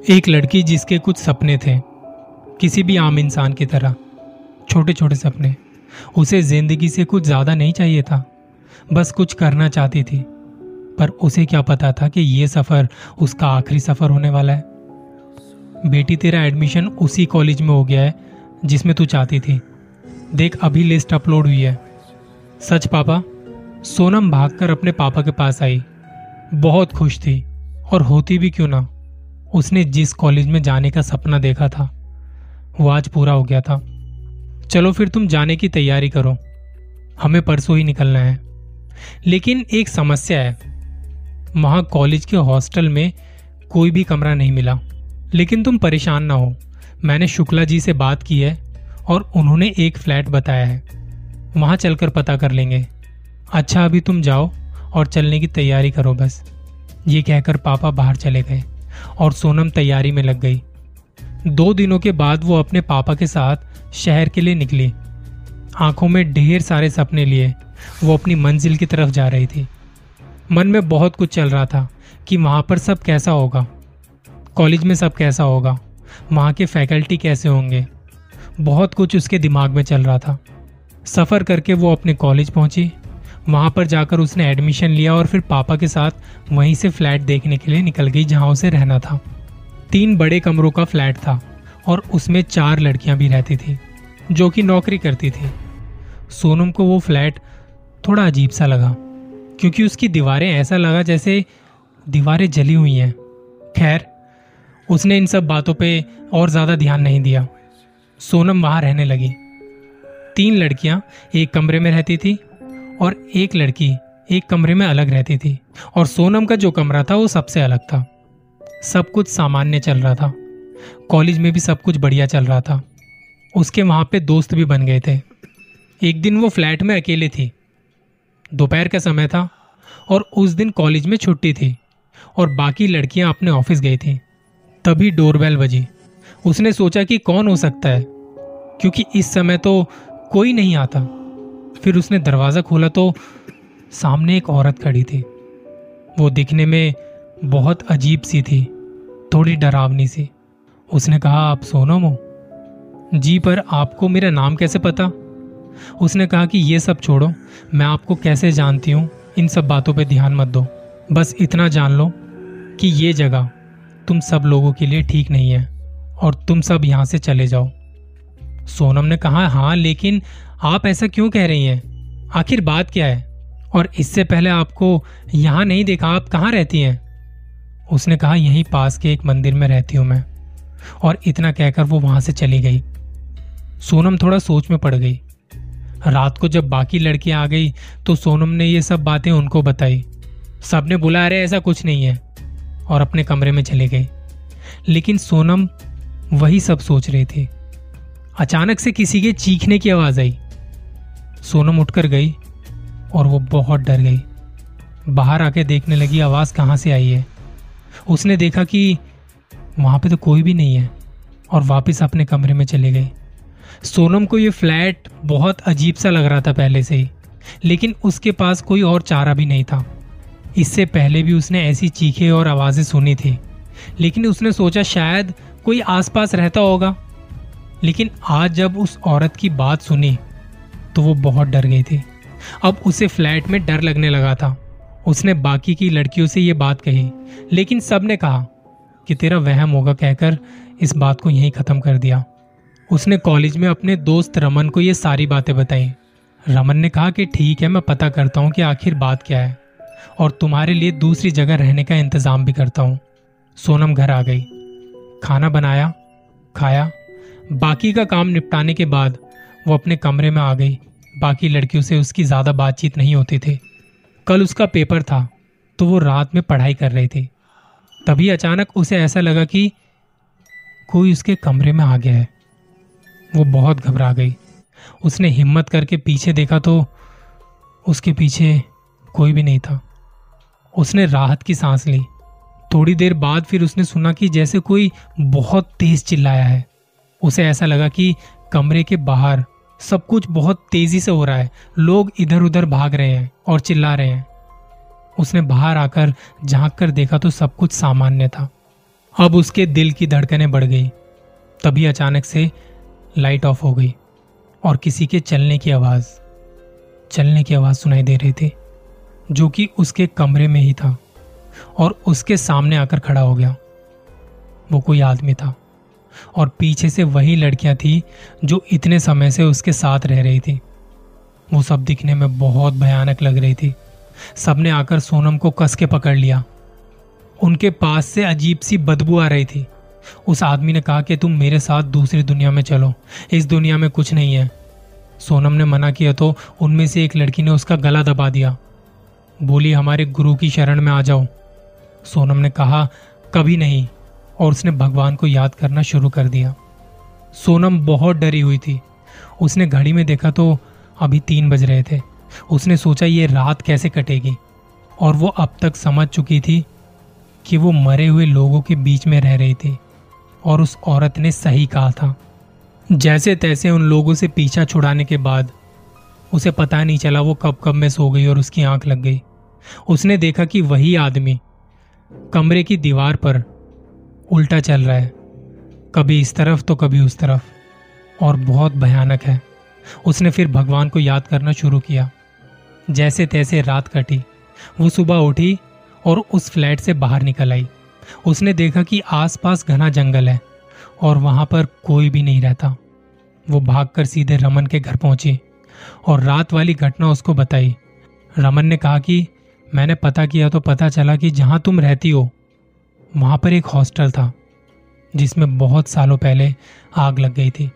एक लड़की जिसके कुछ सपने थे, किसी भी आम इंसान की तरह छोटे छोटे सपने। उसे ज़िंदगी से कुछ ज़्यादा नहीं चाहिए था, बस कुछ करना चाहती थी। पर उसे क्या पता था कि यह सफ़र उसका आखिरी सफ़र होने वाला है। बेटी, तेरा एडमिशन उसी कॉलेज में हो गया है, जिसमें तू चाहती थी। देख, अभी लिस्ट अपलोड हुई है। सच पापा? सोनम भागकर अपने पापा के पास आई। बहुत खुश थी, और होती भी क्यों ना? उसने जिस कॉलेज में जाने का सपना देखा था, वो आज पूरा हो गया था। चलो फिर तुम जाने की तैयारी करो। हमें परसों ही निकलना है। लेकिन एक समस्या है। वहाँ कॉलेज के हॉस्टल में कोई भी कमरा नहीं मिला। लेकिन तुम परेशान ना हो। मैंने शुक्ला जी से बात की है और उन्होंने एक फ्लैट बताया है। वहाँ चलकर पता कर लेंगे। अच्छा अभी तुम जाओ और चलने की तैयारी करो बस। ये कहकर पापा बाहर चले गए। और सोनम तैयारी में लग गई। दो दिनों के बाद वो अपने पापा के साथ शहर के लिए निकली। आँखों में ढेर सारे सपने लिए वो अपनी मंजिल की तरफ़ जा रही थी। मन में बहुत कुछ चल रहा था कि वहाँ पर सब कैसा होगा। कॉलेज में सब कैसा होगा। वहाँ के फैकल्टी कैसे होंगे। बहुत कुछ उसके दिमाग में चल रहा था। सफ़र करके वो अपने कॉलेज पहुँची। वहाँ पर जाकर उसने एडमिशन लिया और फिर पापा के साथ वहीं से फ्लैट देखने के लिए निकल गई जहाँ उसे रहना था। तीन बड़े कमरों का फ्लैट था और उसमें चार लड़कियाँ भी रहती थी, जो कि नौकरी करती थी। सोनम को वो फ्लैट थोड़ा अजीब सा लगा, क्योंकि उसकी दीवारें ऐसा लगा जैसे दीवारें जली हुई हैं। खैर, उसने इन सब बातों पे और ज़्यादा ध्यान नहीं दिया। सोनम वहाँ रहने लगी। तीन लड़कियाँ एक कमरे में रहती थी और एक लड़की एक कमरे में अलग रहती थी और सोनम का जो कमरा था वो सबसे अलग था। सब कुछ सामान्य चल रहा था। कॉलेज में भी सब कुछ बढ़िया चल रहा था। उसके वहाँ पे दोस्त भी बन गए थे। एक दिन वो फ्लैट में अकेले थी। दोपहर का समय था और उस दिन कॉलेज में छुट्टी थी और बाकी लड़कियाँ अपने ऑफ़िस गई थी। तभी डोरबेल बजी। उसने सोचा कि कौन हो सकता है? क्योंकि इस समय तो कोई नहीं आता। फिर उसने दरवाज़ा खोला तो सामने एक औरत खड़ी थी। वो दिखने में बहुत अजीब सी थी, थोड़ी डरावनी सी। उसने कहा, आप सोनम हो जी, पर आपको मेरा नाम कैसे पता? उसने कहा कि, ये सब छोड़ो, मैं आपको कैसे जानती हूँ? इन सब बातों पे ध्यान मत दो। बस इतना जान लो कि ये जगह तुम सब लोगों के लिए ठीक नहीं है और तुम सब यहाँ से चले जाओ। सोनम ने कहा हाँ लेकिन आप ऐसा क्यों कह रही हैं? आखिर बात क्या है? और इससे पहले आपको यहाँ नहीं देखा, आप कहाँ रहती हैं? उसने कहा, यहीं पास के एक मंदिर में रहती हूँ मैं। और इतना कहकर वो वहाँ से चली गई। सोनम थोड़ा सोच में पड़ गई। रात को जब बाकी लड़कियाँ आ गई तो सोनम ने ये सब बातें उनको बताई। सबने बोला, अरे, ऐसा कुछ नहीं है। और अपने कमरे में चले गई लेकिन सोनम वही सब सोच रही थी। अचानक से किसी के चीखने की आवाज़ आई। सोनम उठकर गई और वो बहुत डर गई। बाहर आके देखने लगी, आवाज़ कहाँ से आई है? उसने देखा कि वहाँ पे तो कोई भी नहीं है और वापस अपने कमरे में चले गई सोनम को ये फ्लैट बहुत अजीब सा लग रहा था पहले से ही, लेकिन उसके पास कोई और चारा भी नहीं था। इससे पहले भी उसने ऐसी चीखे और आवाज़ें सुनी थी, लेकिन उसने सोचा शायद कोई आसपास रहता होगा। लेकिन आज जब उस औरत की बात सुनी तो वो बहुत डर गई थी। अब उसे फ्लैट में डर लगने लगा था। उसने बाकी की लड़कियों से ये बात कही, लेकिन सबने कहा कि तेरा वहम होगा कहकर इस बात को यहीं खत्म कर दिया। उसने कॉलेज में अपने दोस्त रमन को ये सारी बातें बताई। रमन ने कहा कि ठीक है, मैं पता करता हूँ कि आखिर बात क्या है, और तुम्हारे लिए दूसरी जगह रहने का इंतज़ाम भी करता हूँ। सोनम घर आ गई। खाना बनाया, खाया। बाकी का काम निपटाने के बाद वो अपने कमरे में आ गई। बाकी लड़कियों से उसकी ज़्यादा बातचीत नहीं होती थी। कल उसका पेपर था तो वो रात में पढ़ाई कर रही थी। तभी अचानक उसे ऐसा लगा कि कोई उसके कमरे में आ गया है। वो बहुत घबरा गई। उसने हिम्मत करके पीछे देखा तो उसके पीछे कोई भी नहीं था। उसने राहत की सांस ली। थोड़ी देर बाद फिर उसने सुना कि जैसे कोई बहुत तेज चिल्लाया है। उसे ऐसा लगा कि कमरे के बाहर सब कुछ बहुत तेज़ी से हो रहा है। लोग इधर उधर भाग रहे हैं और चिल्ला रहे हैं। उसने बाहर आकर झाँक कर देखा तो सब कुछ सामान्य था। अब उसके दिल की धड़कनें बढ़ गई। तभी अचानक से लाइट ऑफ़ हो गई और किसी के चलने की आवाज़, चलने की आवाज़ सुनाई दे रही थी, जो कि उसके कमरे में ही था और उसके सामने आकर खड़ा हो गया। वो कोई आदमी था। और पीछे से वही लड़कियाँ थी जो इतने समय से उसके साथ रह रही थी। वो सब दिखने में बहुत भयानक लग रही थी। सबने आकर सोनम को कस के पकड़ लिया। उनके पास से अजीब सी बदबू आ रही थी। उस आदमी ने कहा कि तुम मेरे साथ दूसरी दुनिया में चलो। इस दुनिया में कुछ नहीं है। सोनम ने मना किया तो उनमें से एक लड़की ने उसका गला दबा दिया। बोली, हमारे गुरु की शरण में आ जाओ। सोनम ने कहा, कभी नहीं। और उसने भगवान को याद करना शुरू कर दिया। सोनम बहुत डरी हुई थी। उसने घड़ी में देखा तो अभी तीन बज रहे थे। उसने सोचा, ये रात कैसे कटेगी? और वो अब तक समझ चुकी थी कि वो मरे हुए लोगों के बीच में रह रही थी और उस औरत ने सही कहा था। जैसे तैसे उन लोगों से पीछा छुड़ाने के बाद उसे पता नहीं चला वो कब कब में सो गई और उसकी आँख लग गई। उसने देखा कि वही आदमी कमरे की दीवार पर उल्टा चल रहा है। कभी इस तरफ़ तो कभी उस तरफ़। और बहुत भयानक है। उसने फिर भगवान को याद करना शुरू किया। जैसे तैसे रात कटी। वो सुबह उठी और उस फ्लैट से बाहर निकल आई। उसने देखा कि आसपास घना जंगल है और वहाँ पर कोई भी नहीं रहता। वो भागकर सीधे रमन के घर पहुँची और रात वाली घटना उसको बताई। रमन ने कहा कि, मैंने पता किया तो पता चला कि जहाँ तुम रहती हो वहाँ पर एक हॉस्टल था, जिसमें बहुत सालों पहले आग लग गई थी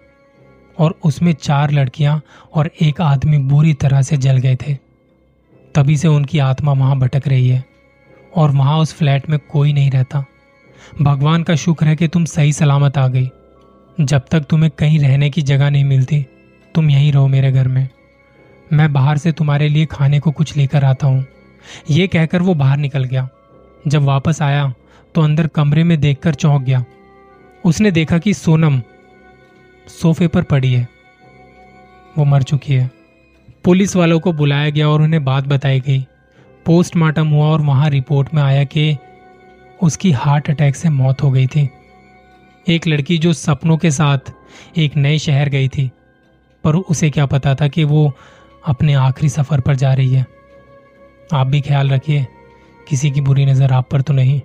और उसमें चार लड़कियाँ और एक आदमी बुरी तरह से जल गए थे। तभी से उनकी आत्मा वहाँ भटक रही है और वहाँ उस फ्लैट में कोई नहीं रहता। भगवान का शुक्र है कि तुम सही सलामत आ गई। जब तक तुम्हें कहीं रहने की जगह नहीं मिलती, तुम यहीं रहो मेरे घर में। मैं बाहर से तुम्हारे लिए खाने को कुछ लेकर आता हूँ। ये कहकर वो बाहर निकल गया। जब वापस आया तो अंदर कमरे में देखकर चौंक गया। उसने देखा कि सोनम सोफे पर पड़ी है। वो मर चुकी है। पुलिस वालों को बुलाया गया और उन्हें बात बताई गई। पोस्टमार्टम हुआ और वहाँ रिपोर्ट में आया कि उसकी हार्ट अटैक से मौत हो गई थी। एक लड़की जो सपनों के साथ एक नए शहर गई थी, पर उसे क्या पता था कि वो अपने आखिरी सफ़र पर जा रही है। आप भी ख्याल रखिए, किसी की बुरी नज़र आप पर तो नहीं।